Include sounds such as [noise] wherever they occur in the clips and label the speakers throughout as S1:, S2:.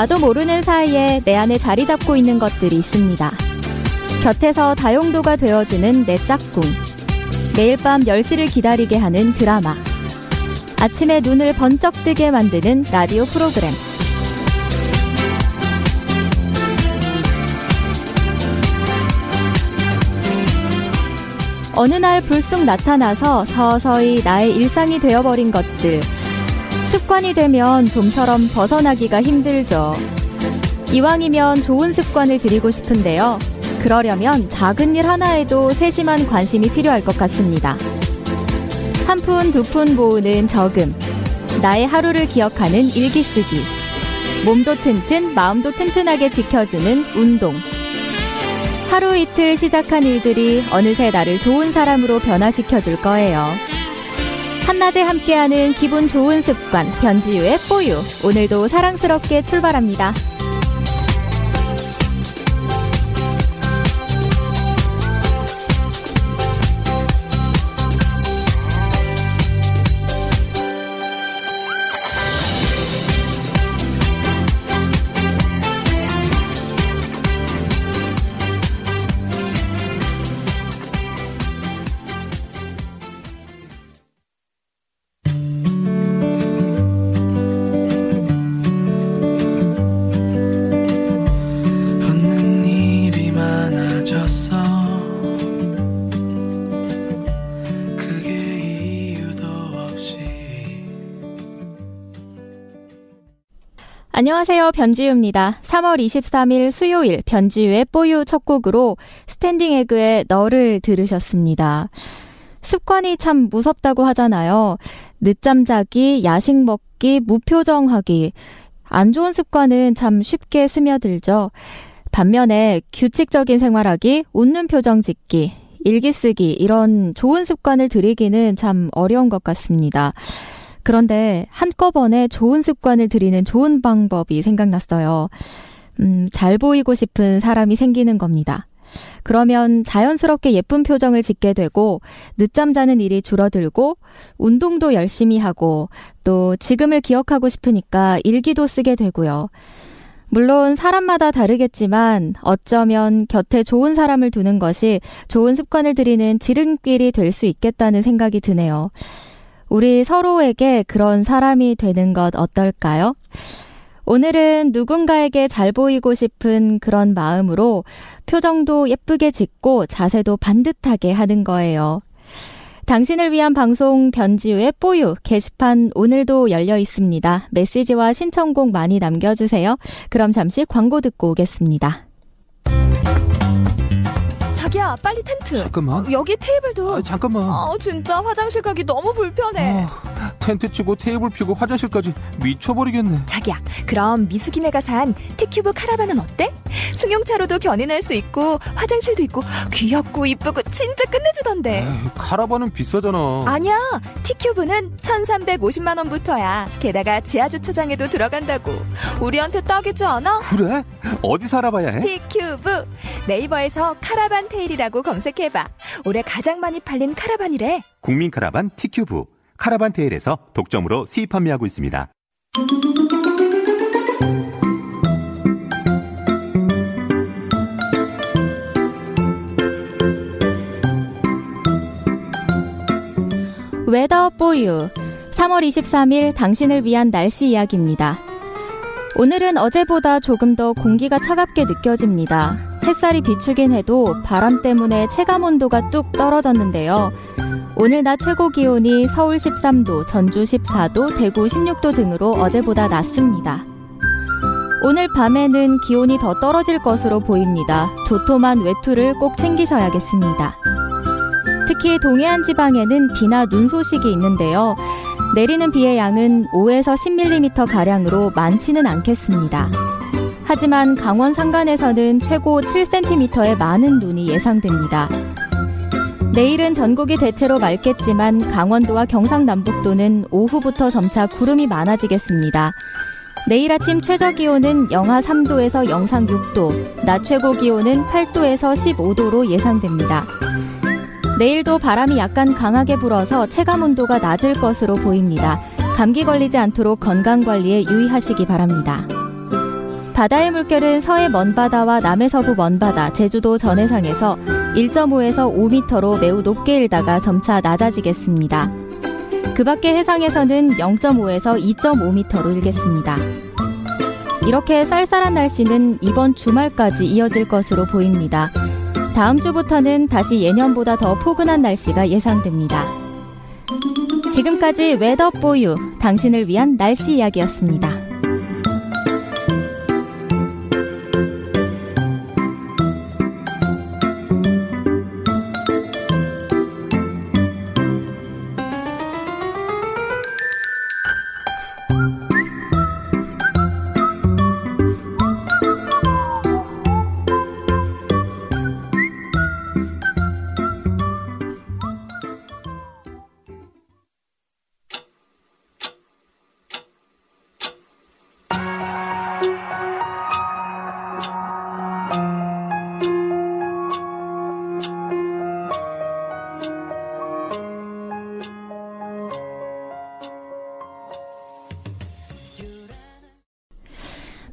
S1: 나도 모르는 사이에 내 안에 자리 잡고 있는 것들이 있습니다. 곁에서 다용도가 되어주는 내 짝꿍. 매일 밤 10시를 기다리게 하는 드라마. 아침에 눈을 번쩍 뜨게 만드는 라디오 프로그램. 어느 날 불쑥 나타나서 서서히 나의 일상이 되어버린 것들. 습관이 되면 좀처럼 벗어나기가 힘들죠. 이왕이면 좋은 습관을 들이고 싶은데요. 그러려면 작은 일 하나에도 세심한 관심이 필요할 것 같습니다. 한 푼, 두 푼 모으는 저금. 나의 하루를 기억하는 일기 쓰기. 몸도 튼튼, 마음도 튼튼하게 지켜주는 운동. 하루 이틀 시작한 일들이 어느새 나를 좋은 사람으로 변화시켜 줄 거예요. 한낮에 함께하는 기분 좋은 습관, 변지유의 뽀유. 오늘도 사랑스럽게 출발합니다. 안녕하세요. 변지유입니다. 3월 23일 수요일 변지유의 뽀유 첫 곡으로 스탠딩 에그의 너를 들으셨습니다. 습관이 참 무섭다고 하잖아요. 늦잠 자기, 야식 먹기, 무표정하기. 안 좋은 습관은 참 쉽게 스며들죠. 반면에 규칙적인 생활하기, 웃는 표정 짓기, 일기 쓰기, 이런 좋은 습관을 들이기는 참 어려운 것 같습니다. 그런데 한꺼번에 좋은 습관을 들이는 좋은 방법이 생각났어요. 음, 잘 보이고 싶은 사람이 생기는 겁니다. 그러면 자연스럽게 예쁜 표정을 짓게 되고, 늦잠 자는 일이 줄어들고, 운동도 열심히 하고, 또 지금을 기억하고 싶으니까 일기도 쓰게 되고요. 물론 사람마다 다르겠지만 어쩌면 곁에 좋은 사람을 두는 것이 좋은 습관을 들이는 지름길이 될 수 있겠다는 생각이 드네요. 우리 서로에게 그런 사람이 되는 것 어떨까요? 오늘은 누군가에게 잘 보이고 싶은 그런 마음으로 표정도 예쁘게 짓고 자세도 반듯하게 하는 거예요. 당신을 위한 방송 변지우의 뽀유 게시판 오늘도 열려 있습니다. 메시지와 신청곡 많이 남겨주세요. 그럼 잠시 광고 듣고 오겠습니다.
S2: 자기야 빨리 텐트
S3: 잠깐만.
S2: 여기 테이블도
S3: 아, 잠깐만.
S2: 아 진짜 화장실 가기 너무 불편해
S3: 아, 텐트 치고 테이블 피고 화장실까지 미쳐버리겠네.
S2: 자기야 그럼 미숙이네가 산 티큐브 카라반은 어때? 승용차로도 견인할 수 있고 화장실도 있고 귀엽고 이쁘고 진짜 끝내주던데
S3: 에이, 카라반은 비싸잖아.
S2: 아니야 티큐브는 1350만 원부터야 게다가 지하주차장에도 들어간다고 우리한테 딱이지 않아?
S3: 그래? 어디 살아봐야 해?
S2: 티큐브 네이버에서 카라반 테일이라고 검색해봐 올해 가장 많이 팔린 카라반이래
S4: 국민 카라반 티큐브 카라반 테일에서 독점으로 수입 판매하고 있습니다.
S1: Weather 뽀유 3월 23일 당신을 위한 날씨 이야기입니다. 오늘은 어제보다 조금 더 공기가 차갑게 느껴집니다. 햇살이 비추긴 해도 바람 때문에 체감 온도가 뚝 떨어졌는데요. 오늘 낮 최고 기온이 서울 13도, 전주 14도, 대구 16도 등으로 어제보다 낮습니다. 오늘 밤에는 기온이 더 떨어질 것으로 보입니다. 도톰한 외투를 꼭 챙기셔야겠습니다. 특히 동해안 지방에는 비나 눈 소식이 있는데요. 내리는 비의 양은 5에서 10mm 가량으로 많지는 않겠습니다. 하지만 강원 산간에서는 최고 7cm의 많은 눈이 예상됩니다. 내일은 전국이 대체로 맑겠지만 강원도와 경상남북도는 오후부터 점차 구름이 많아지겠습니다. 내일 아침 최저 기온은 영하 3도에서 영상 6도, 낮 최고 기온은 8도에서 15도로 예상됩니다. 내일도 바람이 약간 강하게 불어서 체감 온도가 낮을 것으로 보입니다. 감기 걸리지 않도록 건강 관리에 유의하시기 바랍니다. 바다의 물결은 서해 먼바다와 남해 서부 먼바다, 제주도 전해상에서 1.5에서 5m로 매우 높게 일다가 점차 낮아지겠습니다. 그 밖의 해상에서는 0.5에서 2.5m로 일겠습니다. 이렇게 쌀쌀한 날씨는 이번 주말까지 이어질 것으로 보입니다. 다음 주부터는 다시 예년보다 더 포근한 날씨가 예상됩니다. 지금까지 웨더보유 당신을 위한 날씨 이야기였습니다.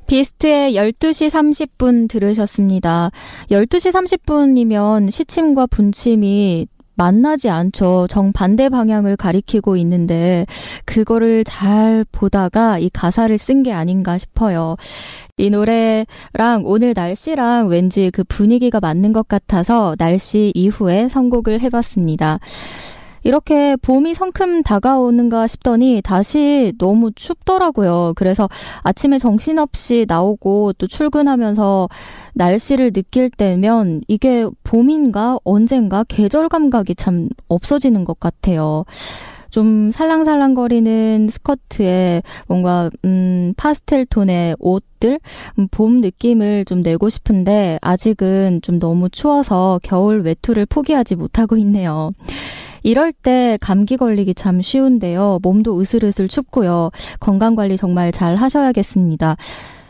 S1: 비스트의 12시 30분 들으셨습니다. 12시 30분이면 시침과 분침이 만나지 않죠. 정반대 방향을 가리키고 있는데, 그거를 잘 보다가 이 가사를 쓴 게 아닌가 싶어요. 이 노래랑 오늘 날씨랑 왠지 그 분위기가 맞는 것 같아서 날씨 이후에 선곡을 해봤습니다. 이렇게 봄이 성큼 다가오는가 싶더니 다시 너무 춥더라고요. 그래서 아침에 정신없이 나오고 또 출근하면서 날씨를 느낄 때면 이게 봄인가 언젠가 계절 감각이 참 없어지는 것 같아요. 좀 살랑살랑거리는 스커트에 뭔가 음 파스텔 톤의 옷들 음, 봄 느낌을 좀 내고 싶은데 아직은 좀 너무 추워서 겨울 외투를 포기하지 못하고 있네요. 이럴 때 감기 걸리기 참 쉬운데요. 몸도 으슬으슬 춥고요. 건강 관리 정말 잘 하셔야겠습니다.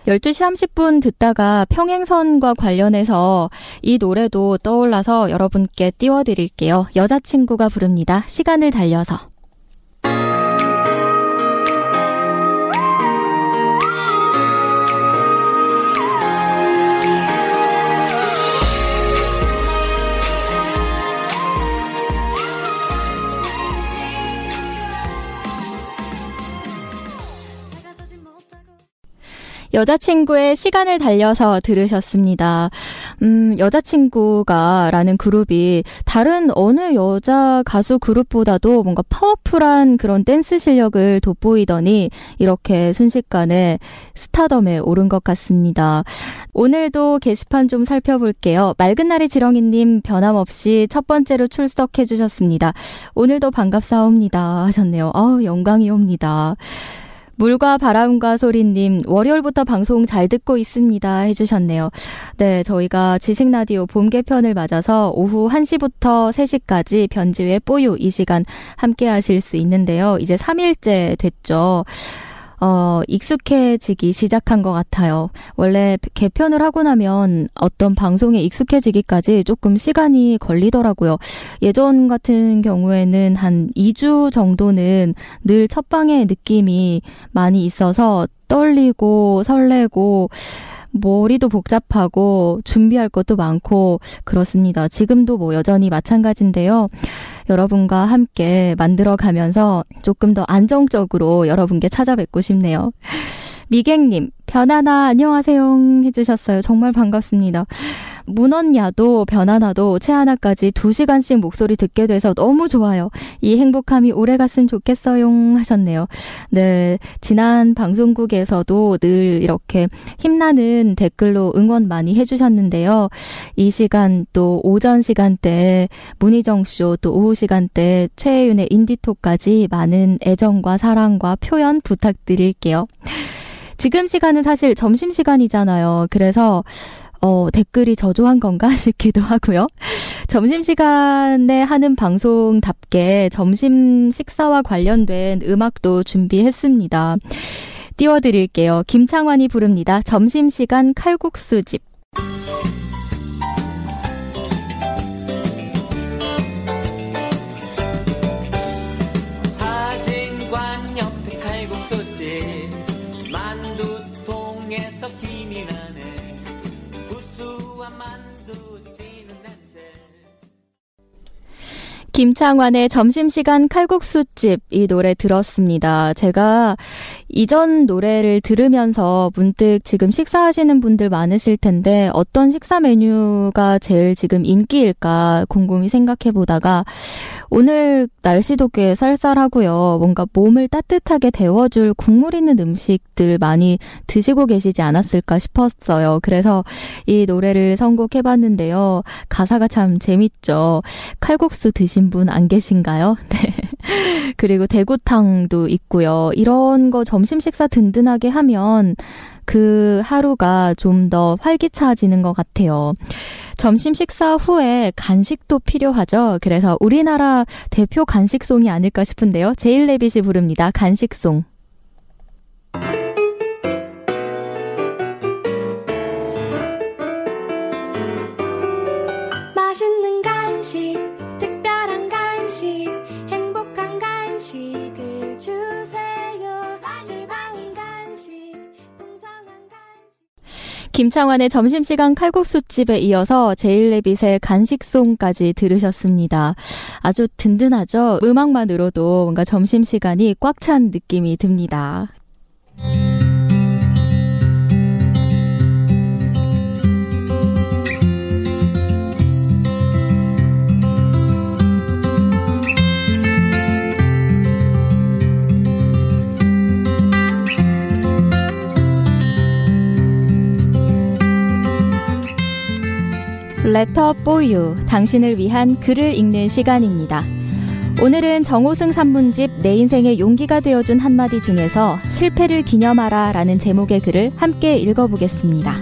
S1: 12시 30분 듣다가 평행선과 관련해서 이 노래도 떠올라서 여러분께 띄워드릴게요. 여자친구가 부릅니다. 시간을 달려서. 여자친구의 시간을 달려서 들으셨습니다. 음, 여자친구가 라는 그룹이 다른 어느 여자 가수 그룹보다도 뭔가 파워풀한 그런 댄스 실력을 돋보이더니 이렇게 순식간에 스타덤에 오른 것 같습니다. 오늘도 게시판 좀 살펴볼게요. 맑은 날의 지렁이님 변함없이 첫 번째로 출석해 주셨습니다. 오늘도 반갑사옵니다 하셨네요. 아우, 영광이옵니다. 물과 바람과 소리님, 월요일부터 방송 잘 듣고 있습니다. 해주셨네요. 네, 저희가 지식라디오 봄 개편을 맞아서 오후 1시부터 3시까지 변지의 뽀유 이 시간 함께 하실 수 있는데요. 이제 3일째 됐죠. 어, 익숙해지기 시작한 것 같아요. 원래 개편을 하고 나면 어떤 방송에 익숙해지기까지 조금 시간이 걸리더라고요. 예전 같은 경우에는 한 2주 정도는 늘 첫방의 느낌이 많이 있어서 떨리고 설레고 머리도 복잡하고 준비할 것도 많고 그렇습니다. 지금도 뭐 여전히 마찬가지인데요. 여러분과 함께 만들어 가면서 조금 더 안정적으로 여러분께 찾아뵙고 싶네요. 미객님, 변하나 안녕하세요 해주셨어요. 정말 반갑습니다. 문언야도 변하나도 채하나까지 2시간씩 목소리 듣게 돼서 너무 좋아요. 이 행복함이 오래 갔으면 좋겠어요 하셨네요. 네, 지난 방송국에서도 늘 이렇게 힘나는 댓글로 응원 많이 해주셨는데요. 이 시간 또 오전 시간대 문희정 쇼 또 오후 시간대 최혜윤의 인디토까지 많은 애정과 사랑과 표현 부탁드릴게요. 지금 시간은 사실 점심 시간이잖아요. 그래서 어, 댓글이 저조한 건가 [laughs] 싶기도 하고요. 점심시간에 하는 방송답게 점심 식사와 관련된 음악도 준비했습니다. 띄워드릴게요. 김창완이 부릅니다. 점심시간 칼국수집. 김창완의 점심시간 칼국수집 이 노래 들었습니다. 제가 이전 노래를 들으면서 문득 지금 식사하시는 분들 많으실 텐데 어떤 식사 메뉴가 제일 지금 인기일까 곰곰이 생각해 보다가 오늘 날씨도 꽤 쌀쌀하고요. 뭔가 몸을 따뜻하게 데워줄 국물 있는 음식들 많이 드시고 계시지 않았을까 싶었어요. 그래서 이 노래를 선곡해 봤는데요. 가사가 참 재밌죠. 칼국수 드신 분 안 계신가요? [laughs] 네. 그리고 대구탕도 있고요. 이런 거 점심 식사 든든하게 하면 그 하루가 좀 더 활기차지는 것 같아요. 점심 식사 후에 간식도 필요하죠. 그래서 우리나라 대표 간식송이 아닐까 싶은데요. 제일레빗이 부릅니다. 간식송. 김창완의 점심시간 칼국수집에 이어서 제일레빗의 간식송까지 들으셨습니다. 아주 든든하죠? 음악만으로도 뭔가 점심시간이 꽉 찬 느낌이 듭니다. 레터 뽀유 당신을 위한 글을 읽는 시간입니다. 오늘은 정호승 산문집 내 인생의 용기가 되어준 한마디 중에서 실패를 기념하라 라는 제목의 글을 함께 읽어보겠습니다.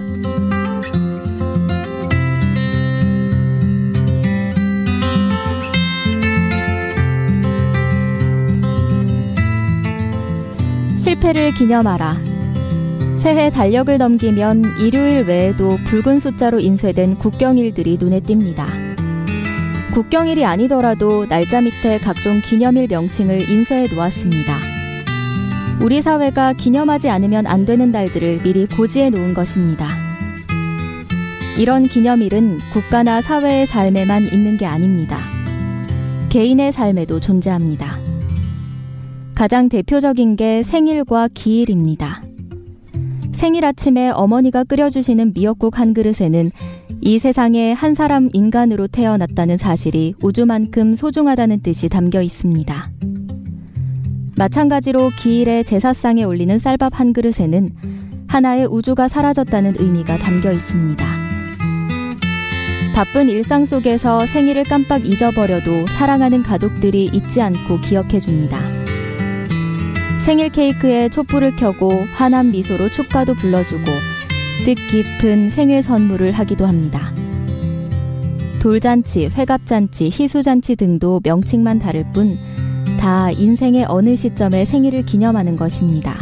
S1: 실패를 기념하라. 새해 달력을 넘기면 일요일 외에도 붉은 숫자로 인쇄된 국경일들이 눈에 띕니다. 국경일이 아니더라도 날짜 밑에 각종 기념일 명칭을 인쇄해 놓았습니다. 우리 사회가 기념하지 않으면 안 되는 날들을 미리 고지해 놓은 것입니다. 이런 기념일은 국가나 사회의 삶에만 있는 게 아닙니다. 개인의 삶에도 존재합니다. 가장 대표적인 게 생일과 기일입니다. 생일 아침에 어머니가 끓여주시는 미역국 한 그릇에는 이 세상에 한 사람 인간으로 태어났다는 사실이 우주만큼 소중하다는 뜻이 담겨 있습니다. 마찬가지로 기일에 제사상에 올리는 쌀밥 한 그릇에는 하나의 우주가 사라졌다는 의미가 담겨 있습니다. 바쁜 일상 속에서 생일을 깜빡 잊어버려도 사랑하는 가족들이 잊지 않고 기억해 줍니다. 생일 케이크에 촛불을 켜고 환한 미소로 축가도 불러주고 뜻깊은 생일 선물을 하기도 합니다. 돌잔치, 회갑잔치, 희수잔치 등도 명칭만 다를 뿐 다 인생의 어느 시점에 생일을 기념하는 것입니다.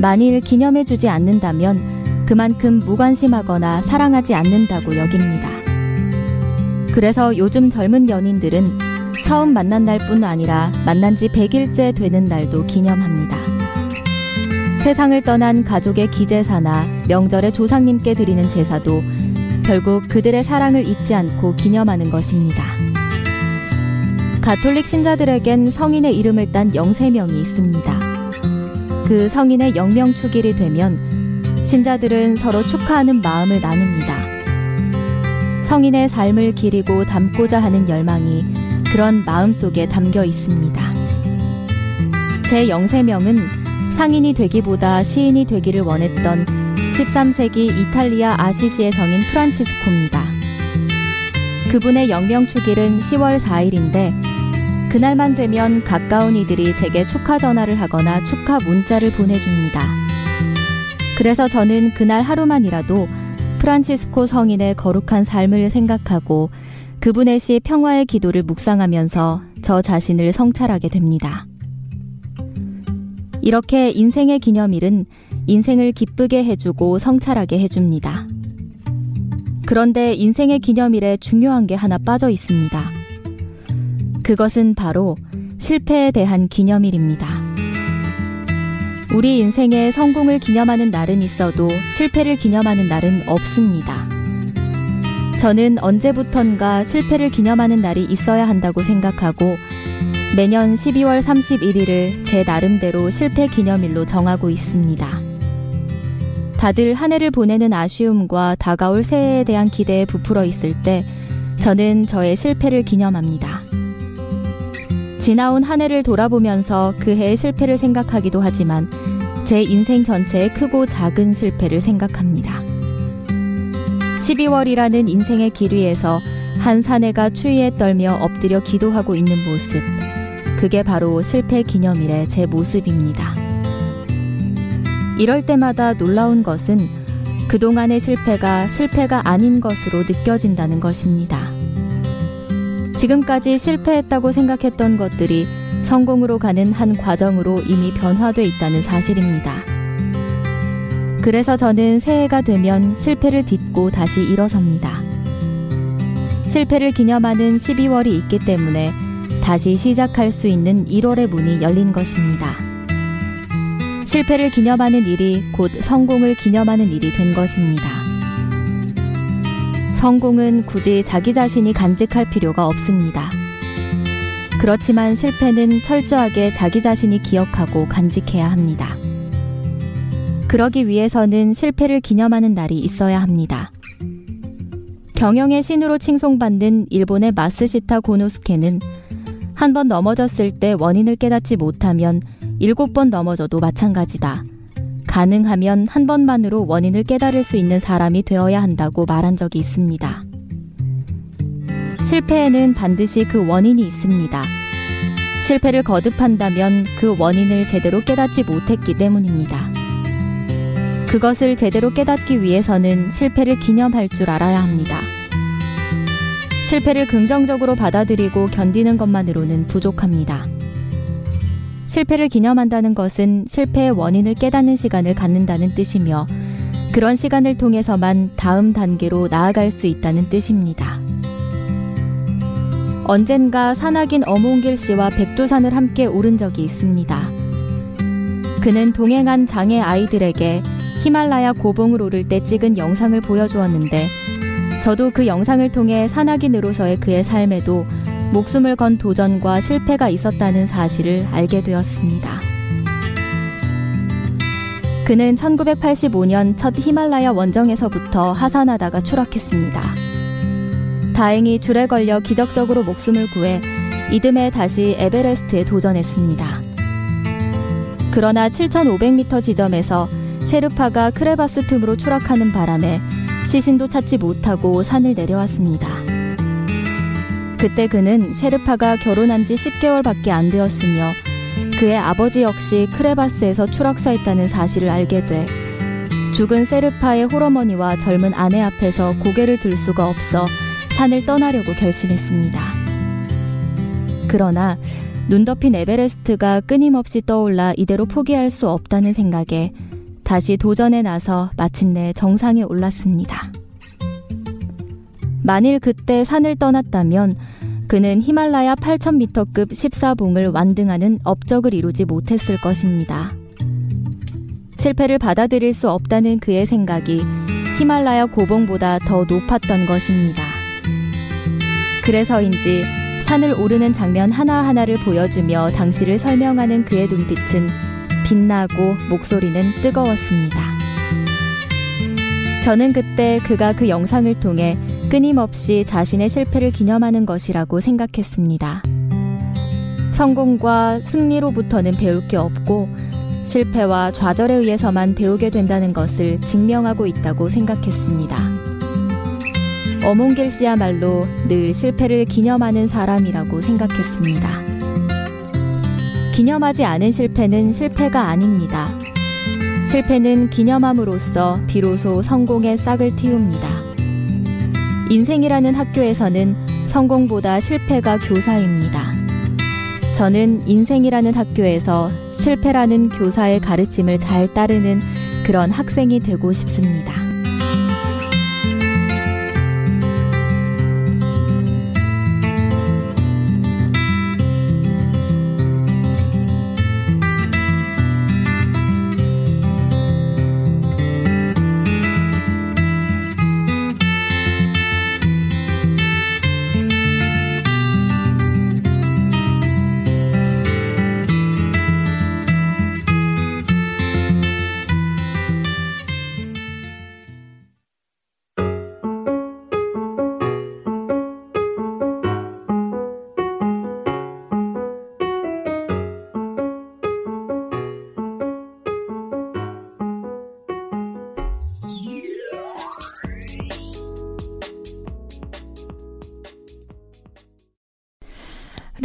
S1: 만일 기념해주지 않는다면 그만큼 무관심하거나 사랑하지 않는다고 여깁니다. 그래서 요즘 젊은 연인들은 처음 만난 날뿐 아니라 만난 지 100일째 되는 날도 기념합니다. 세상을 떠난 가족의 기제사나 명절에 조상님께 드리는 제사도 결국 그들의 사랑을 잊지 않고 기념하는 것입니다. 가톨릭 신자들에겐 성인의 이름을 딴 영세명이 있습니다. 그 성인의 영명축일이 되면 신자들은 서로 축하하는 마음을 나눕니다. 성인의 삶을 기리고 담고자 하는 열망이 그런 마음 속에 담겨 있습니다. 제 영세명은 상인이 되기보다 시인이 되기를 원했던 13세기 이탈리아 아시시의 성인 프란치스코입니다. 그분의 영명 축일은 10월 4일인데 그날만 되면 가까운 이들이 제게 축하 전화를 하거나 축하 문자를 보내줍니다. 그래서 저는 그날 하루만이라도 프란치스코 성인의 거룩한 삶을 생각하고 그분의 시 평화의 기도를 묵상하면서 저 자신을 성찰하게 됩니다. 이렇게 인생의 기념일은 인생을 기쁘게 해주고 성찰하게 해줍니다. 그런데 인생의 기념일에 중요한 게 하나 빠져 있습니다. 그것은 바로 실패에 대한 기념일입니다. 우리 인생의 성공을 기념하는 날은 있어도 실패를 기념하는 날은 없습니다. 저는 언제부턴가 실패를 기념하는 날이 있어야 한다고 생각하고 매년 12월 31일을 제 나름대로 실패 기념일로 정하고 있습니다. 다들 한 해를 보내는 아쉬움과 다가올 새해에 대한 기대에 부풀어 있을 때 저는 저의 실패를 기념합니다. 지나온 한 해를 돌아보면서 그 해의 실패를 생각하기도 하지만 제 인생 전체의 크고 작은 실패를 생각합니다. 12월이라는 인생의 길 위에서 한 사내가 추위에 떨며 엎드려 기도하고 있는 모습. 그게 바로 실패 기념일의 제 모습입니다. 이럴 때마다 놀라운 것은 그동안의 실패가 실패가 아닌 것으로 느껴진다는 것입니다. 지금까지 실패했다고 생각했던 것들이 성공으로 가는 한 과정으로 이미 변화돼 있다는 사실입니다. 그래서 저는 새해가 되면 실패를 딛고 다시 일어섭니다. 실패를 기념하는 12월이 있기 때문에 다시 시작할 수 있는 1월의 문이 열린 것입니다. 실패를 기념하는 일이 곧 성공을 기념하는 일이 된 것입니다. 성공은 굳이 자기 자신이 간직할 필요가 없습니다. 그렇지만 실패는 철저하게 자기 자신이 기억하고 간직해야 합니다. 그러기 위해서는 실패를 기념하는 날이 있어야 합니다. 경영의 신으로 칭송받는 일본의 마스시타 고노스케는 한 번 넘어졌을 때 원인을 깨닫지 못하면 일곱 번 넘어져도 마찬가지다. 가능하면 한 번만으로 원인을 깨달을 수 있는 사람이 되어야 한다고 말한 적이 있습니다. 실패에는 반드시 그 원인이 있습니다. 실패를 거듭한다면 그 원인을 제대로 깨닫지 못했기 때문입니다. 그것을 제대로 깨닫기 위해서는 실패를 기념할 줄 알아야 합니다. 실패를 긍정적으로 받아들이고 견디는 것만으로는 부족합니다. 실패를 기념한다는 것은 실패의 원인을 깨닫는 시간을 갖는다는 뜻이며 그런 시간을 통해서만 다음 단계로 나아갈 수 있다는 뜻입니다. 언젠가 산악인 어몽길 씨와 백두산을 함께 오른 적이 있습니다. 그는 동행한 장애 아이들에게 히말라야 고봉을 오를 때 찍은 영상을 보여주었는데 저도 그 영상을 통해 산악인으로서의 그의 삶에도 목숨을 건 도전과 실패가 있었다는 사실을 알게 되었습니다. 그는 1985년 첫 히말라야 원정에서부터 하산하다가 추락했습니다. 다행히 줄에 걸려 기적적으로 목숨을 구해 이듬해 다시 에베레스트에 도전했습니다. 그러나 7,500m 지점에서 셰르파가 크레바스 틈으로 추락하는 바람에 시신도 찾지 못하고 산을 내려왔습니다. 그때 그는 셰르파가 결혼한 지 10개월밖에 안 되었으며 그의 아버지 역시 크레바스에서 추락사했다는 사실을 알게 돼 죽은 세르파의 홀어머니와 젊은 아내 앞에서 고개를 들 수가 없어 산을 떠나려고 결심했습니다. 그러나 눈 덮인 에베레스트가 끊임없이 떠올라 이대로 포기할 수 없다는 생각에 다시 도전에 나서 마침내 정상에 올랐습니다. 만일 그때 산을 떠났다면 그는 히말라야 8,000m급 14봉을 완등하는 업적을 이루지 못했을 것입니다. 실패를 받아들일 수 없다는 그의 생각이 히말라야 고봉보다 더 높았던 것입니다. 그래서인지 산을 오르는 장면 하나하나를 보여주며 당시를 설명하는 그의 눈빛은 빛나고 목소리는 뜨거웠습니다. 저는 그때 그가 그 영상을 통해 끊임없이 자신의 실패를 기념하는 것이라고 생각했습니다. 성공과 승리로부터는 배울 게 없고 실패와 좌절에 의해서만 배우게 된다는 것을 증명하고 있다고 생각했습니다. 어몽길 씨야말로 늘 실패를 기념하는 사람이라고 생각했습니다. 기념하지 않은 실패는 실패가 아닙니다. 실패는 기념함으로써 비로소 성공의 싹을 틔웁니다. 인생이라는 학교에서는 성공보다 실패가 교사입니다. 저는 인생이라는 학교에서 실패라는 교사의 가르침을 잘 따르는 그런 학생이 되고 싶습니다.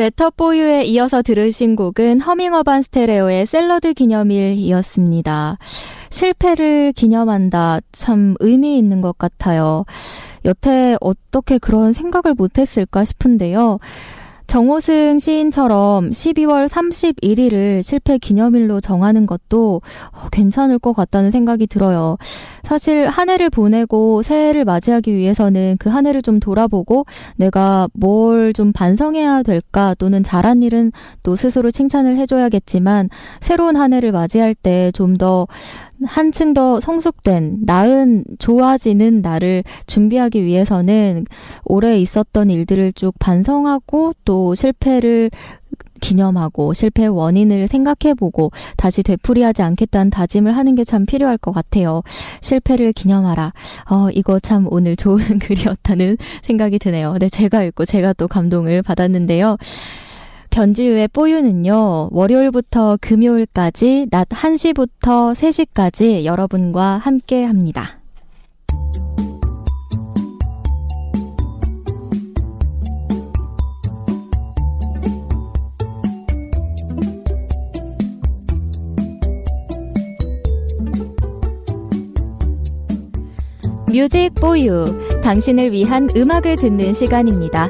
S1: 레터포유에 이어서 들으신 곡은 허밍어반 스테레오의 샐러드 기념일이었습니다. 실패를 기념한다. 참 의미 있는 것 같아요. 여태 어떻게 그런 생각을 못했을까 싶은데요. 정호승 시인처럼 12월 31일을 실패 기념일로 정하는 것도 어, 괜찮을 것 같다는 생각이 들어요. 사실 한 해를 보내고 새해를 맞이하기 위해서는 그 한 해를 좀 돌아보고 내가 뭘 좀 반성해야 될까 또는 잘한 일은 또 스스로 칭찬을 해줘야겠지만 새로운 한 해를 맞이할 때 좀 더 한층 더 성숙된, 나은, 좋아지는 나를 준비하기 위해서는 올해 있었던 일들을 쭉 반성하고 또 실패를 기념하고 실패의 원인을 생각해보고 다시 되풀이하지 않겠다는 다짐을 하는 게 참 필요할 것 같아요. 실패를 기념하라. 어, 이거 참 오늘 좋은 [laughs] 글이었다는 생각이 드네요. 네, 제가 읽고 제가 또 감동을 받았는데요. 변지유의 뽀유는요, 월요일부터 금요일까지 낮 1시부터 3시까지 여러분과 함께 합니다. Music 뽀유. 당신을 위한 음악을 듣는 시간입니다.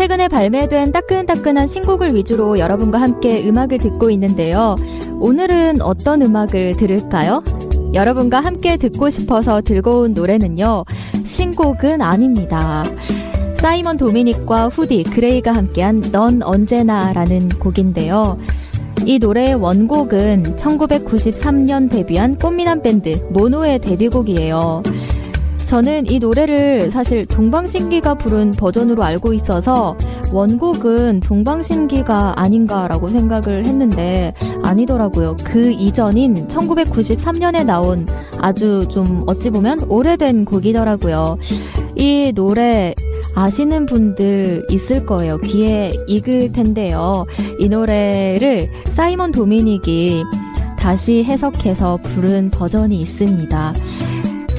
S1: 최근에 발매된 따끈따끈한 신곡을 위주로 여러분과 함께 음악을 듣고 있는데요. 오늘은 어떤 음악을 들을까요? 여러분과 함께 듣고 싶어서 들고 온 노래는요. 신곡은 아닙니다. 사이먼 도미닉과 후디, 그레이가 함께한 넌 언제나라는 곡인데요. 이 노래의 원곡은 1993년 데뷔한 꽃미남 밴드 모노의 데뷔곡이에요. 저는 이 노래를 사실 동방신기가 부른 버전으로 알고 있어서 원곡은 동방신기가 아닌가라고 생각을 했는데 아니더라고요. 그 이전인 1993년에 나온 아주 좀 어찌 보면 오래된 곡이더라고요. 이 노래 아시는 분들 있을 거예요. 귀에 익을 텐데요. 이 노래를 사이먼 도미닉이 다시 해석해서 부른 버전이 있습니다.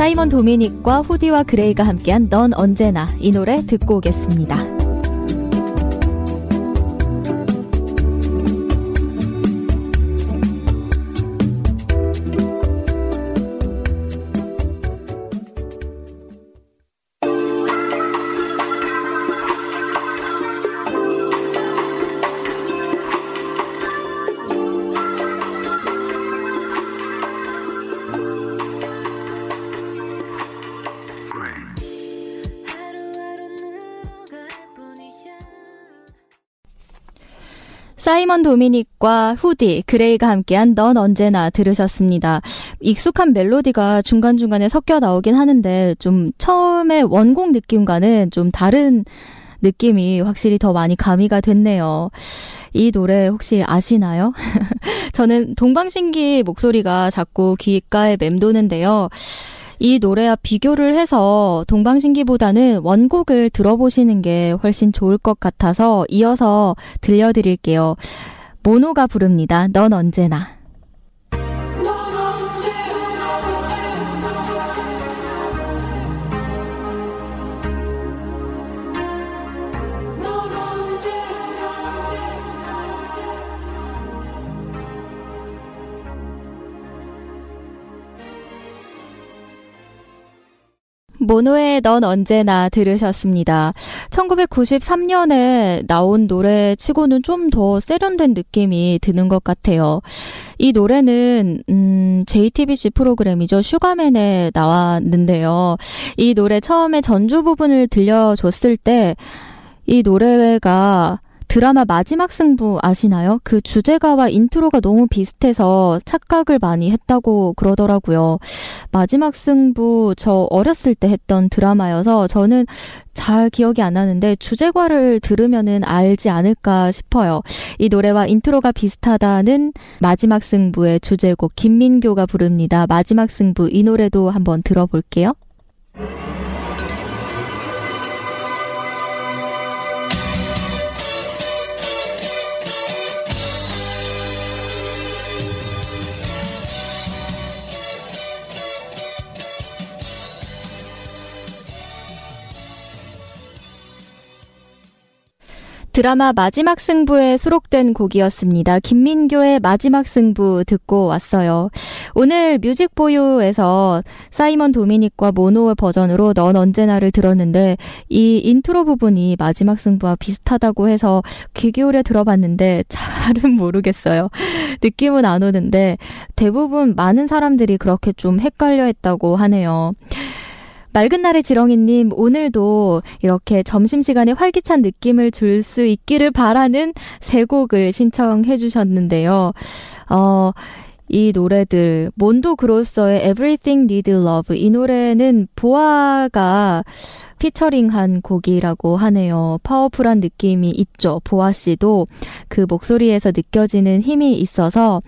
S1: 사이먼 도미닉과 후디와 그레이가 함께한 넌 언제나 이 노래 듣고 오겠습니다. 사이먼 도미닉과 후디, 그레이가 함께한 넌 언제나 들으셨습니다. 익숙한 멜로디가 중간중간에 섞여 나오긴 하는데 좀 처음에 원곡 느낌과는 좀 다른 느낌이 확실히 더 많이 가미가 됐네요. 이 노래 혹시 아시나요? [laughs] 저는 동방신기 목소리가 자꾸 귓가에 맴도는데요. 이 노래와 비교를 해서 동방신기보다는 원곡을 들어보시는 게 훨씬 좋을 것 같아서 이어서 들려드릴게요. 모노가 부릅니다. 넌 언제나. 모노의 넌 언제나 들으셨습니다. 1993년에 나온 노래 치고는 좀 더 세련된 느낌이 드는 것 같아요. 이 노래는 음, JTBC 프로그램이죠. 슈가맨에 나왔는데요. 이 노래 처음에 전주 부분을 들려줬을 때 이 노래가 드라마 마지막 승부 아시나요? 그 주제가와 intro가 너무 비슷해서 착각을 많이 했다고 그러더라고요. 마지막 승부 저 어렸을 때 했던 드라마여서 저는 잘 기억이 안 나는데 주제가를 들으면은 알지 않을까 싶어요. 이 노래와 인트로가 비슷하다는 마지막 승부의 주제곡 김민교가 부릅니다. 마지막 승부 이 노래도 한번 들어볼게요. 드라마 마지막 승부에 수록된 곡이었습니다. 김민교의 마지막 승부 듣고 왔어요. 오늘 Music 뽀유에서 사이먼 도미닉과 모노의 버전으로 넌 언제나를 들었는데 이 인트로 부분이 마지막 승부와 비슷하다고 해서 귀 기울여 들어봤는데 잘은 모르겠어요. 느낌은 안 오는데 대부분 많은 사람들이 그렇게 좀 헷갈려 했다고 하네요. 맑은 날의 지렁이님, 오늘도 이렇게 점심시간에 활기찬 느낌을 줄 수 있기를 바라는 세 곡을 신청해 주셨는데요. 어, 이 노래들, 몬도 그로소의 Everything Need Love. 이 노래는 보아가 featuring한 곡이라고 하네요. powerful한 느낌이 있죠. 보아 씨도 그 목소리에서 느껴지는 힘이 있어서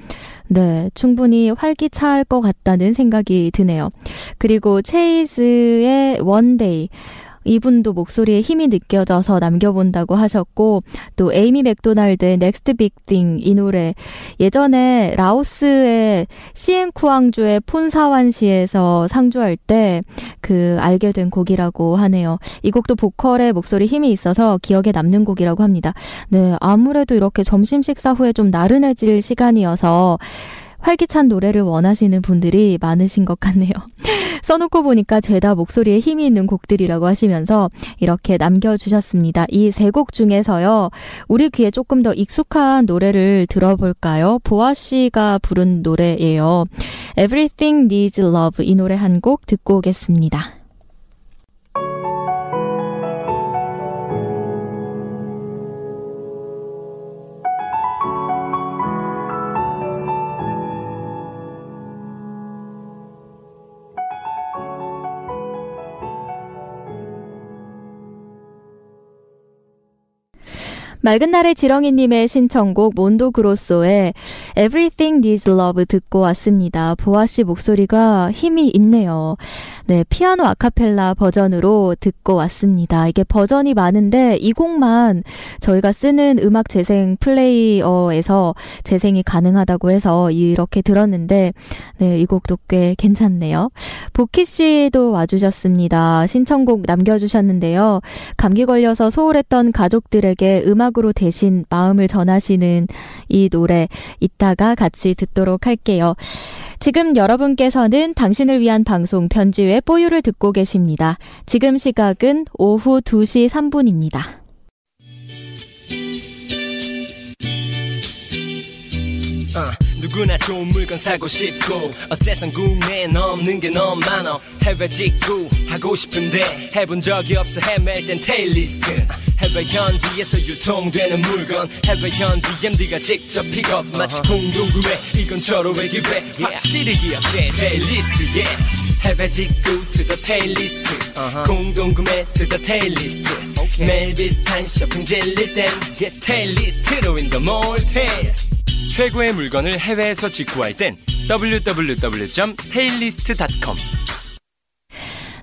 S1: 네, 충분히 활기차할 것 같다는 생각이 드네요. 그리고 체이즈의 One Day 이분도 목소리에 힘이 느껴져서 남겨본다고 하셨고 또 에이미 맥도날드의 Next Big Thing 이 노래 예전에 라오스의 시엔쿠앙주의 폰사완시에서 상주할 때 그 알게 된 곡이라고 하네요. 이 곡도 보컬의 목소리 힘이 있어서 기억에 남는 곡이라고 합니다. 네, 아무래도 이렇게 점심 식사 후에 좀 나른해질 시간이어서 활기찬 노래를 원하시는 분들이 많으신 것 같네요. [laughs] 써놓고 보니까 죄다 목소리에 힘이 있는 곡들이라고 하시면서 이렇게 남겨주셨습니다. 이 세 곡 중에서요, 우리 귀에 조금 더 익숙한 노래를 들어볼까요? 보아 씨가 부른 노래예요. Everything Needs Love 이 노래 한 곡 듣고 오겠습니다. 맑은 날의 지렁이님의 신청곡 몬도 그로소의 Everything Needs Love 듣고 왔습니다. 보아 씨 목소리가 힘이 있네요. 네, 피아노 아카펠라 버전으로 듣고 왔습니다. 이게 버전이 많은데 이 곡만 저희가 쓰는 음악 재생 플레이어에서 재생이 가능하다고 해서 이렇게 들었는데 네, 이 곡도 꽤 괜찮네요. 보키 씨도 와주셨습니다. 신청곡 남겨주셨는데요. 감기 걸려서 소홀했던 가족들에게 음악 으로 대신 마음을 전하시는 이 노래 이따가 같이 듣도록 할게요. 지금 여러분께서는 당신을 위한 방송 변지의 뽀유를 듣고 계십니다. 지금 시각은 오후 2시 3분입니다.
S5: 어, 누구나 좋은 물건 사고 싶고 어째선 국내엔 없는 게 너무 많아. 해외 직구 하고 싶은데 해본 적이 없어. 헤맬 땐 테일리스트. 해외 현지에서 유통되는 물건. 해외 현지 MD가 직접 픽업. 마치 공동구매. 이건 절호의 기회 확실히 기억해. 테일리스트 yeah. 해외 직구 to the 테일리스트. 공동구매 to the 테일리스트. 매일 비슷한 쇼핑 질릴 땐 get 테일리스트로 in the more 테일 최고의 물건을 해외에서 직구할 땐 www.taillist.com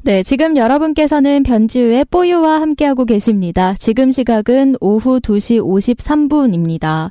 S1: 네, 지금 여러분께서는 변지우의 뽀유와 함께하고 계십니다. 지금 시각은 오후 2시 53분입니다.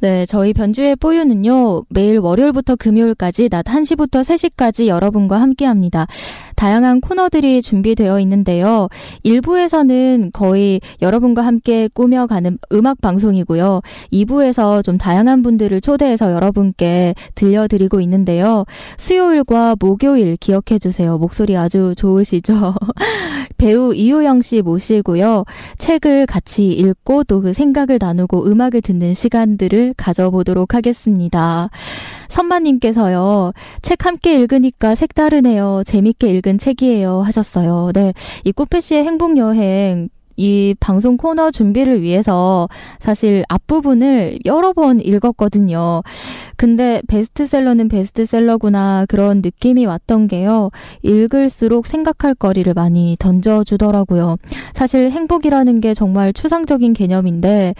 S1: 네, 저희 변주의 뽀유는요, 매일 월요일부터 금요일까지 낮 1시부터 3시까지 여러분과 함께 합니다. 다양한 코너들이 준비되어 있는데요. 1부에서는 거의 여러분과 함께 꾸며가는 음악 방송이고요. 2부에서 좀 다양한 분들을 초대해서 여러분께 들려드리고 있는데요. 수요일과 목요일 기억해 주세요. 목소리 아주 좋으시죠? [laughs] 배우 이효영 씨 모시고요. 책을 같이 읽고 또 그 생각을 나누고 음악을 듣는 시간들을 가져보도록 하겠습니다. 선마님께서요, 책 함께 읽으니까 색다르네요. 재밌게 읽은 책이에요. 하셨어요. 네. 이 꾸페 씨의 행복 여행, 이 방송 코너 준비를 위해서 사실 앞부분을 여러 번 읽었거든요. 근데 베스트셀러는 베스트셀러구나 그런 느낌이 왔던 게요. 읽을수록 생각할 거리를 많이 던져주더라고요. 사실 행복이라는 게 정말 추상적인 개념인데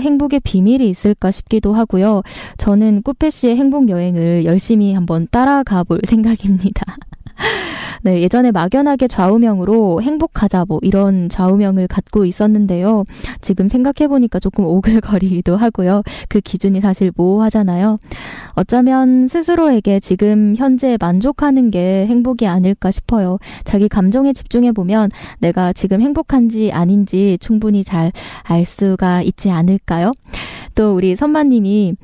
S1: 행복의 비밀이 있을까 싶기도 하고요. 저는 꾸페 씨의 행복 여행을 열심히 한번 따라가 볼 생각입니다. [laughs] [laughs] 네, 예전에 막연하게 좌우명으로 행복하자 뭐 이런 좌우명을 갖고 있었는데요. 지금 생각해보니까 조금 오글거리기도 하고요. 그 기준이 사실 모호하잖아요. 어쩌면 스스로에게 지금 현재 만족하는 게 행복이 아닐까 싶어요. 자기 감정에 집중해보면 내가 지금 행복한지 아닌지 충분히 잘 알 수가 있지 않을까요? 또 우리 선마님이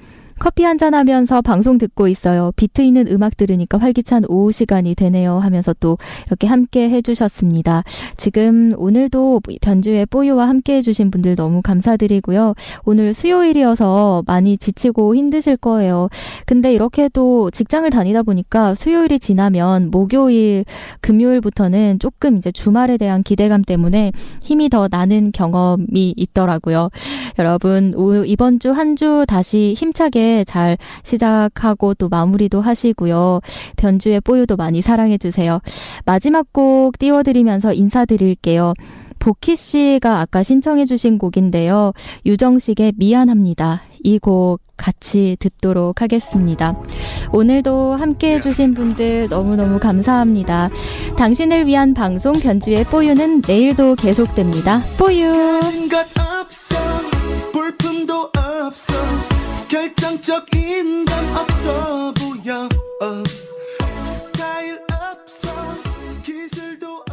S1: 커피 한 잔 하면서 방송 듣고 있어요. 비트 있는 음악 들으니까 활기찬 오후 시간이 되네요. 하면서 또 이렇게 함께 해주셨습니다. 지금 오늘도 변주의 뽀유와 함께 해주신 분들 너무 감사드리고요. 오늘 수요일이어서 많이 지치고 힘드실 거예요. 근데 이렇게 또 직장을 다니다 보니까 수요일이 지나면 목요일, 금요일부터는 조금 이제 주말에 대한 기대감 때문에 힘이 더 나는 경험이 있더라고요. 여러분, 이번 주 한주 다시 힘차게 잘 시작하고 또 마무리도 하시고요. 변주의 뽀유도 많이 사랑해주세요. 마지막 곡 띄워드리면서 인사드릴게요. 보키 씨가 아까 신청해주신 곡인데요. 유정식의 미안합니다. 이 곡 같이 듣도록 하겠습니다. 오늘도 함께 해주신 분들 너무너무 감사합니다. 당신을 위한 방송 변주의 뽀유는 내일도 계속됩니다. 뽀유! 없어 결정적인 건 없어 보여 어. 스타일 없어 기술도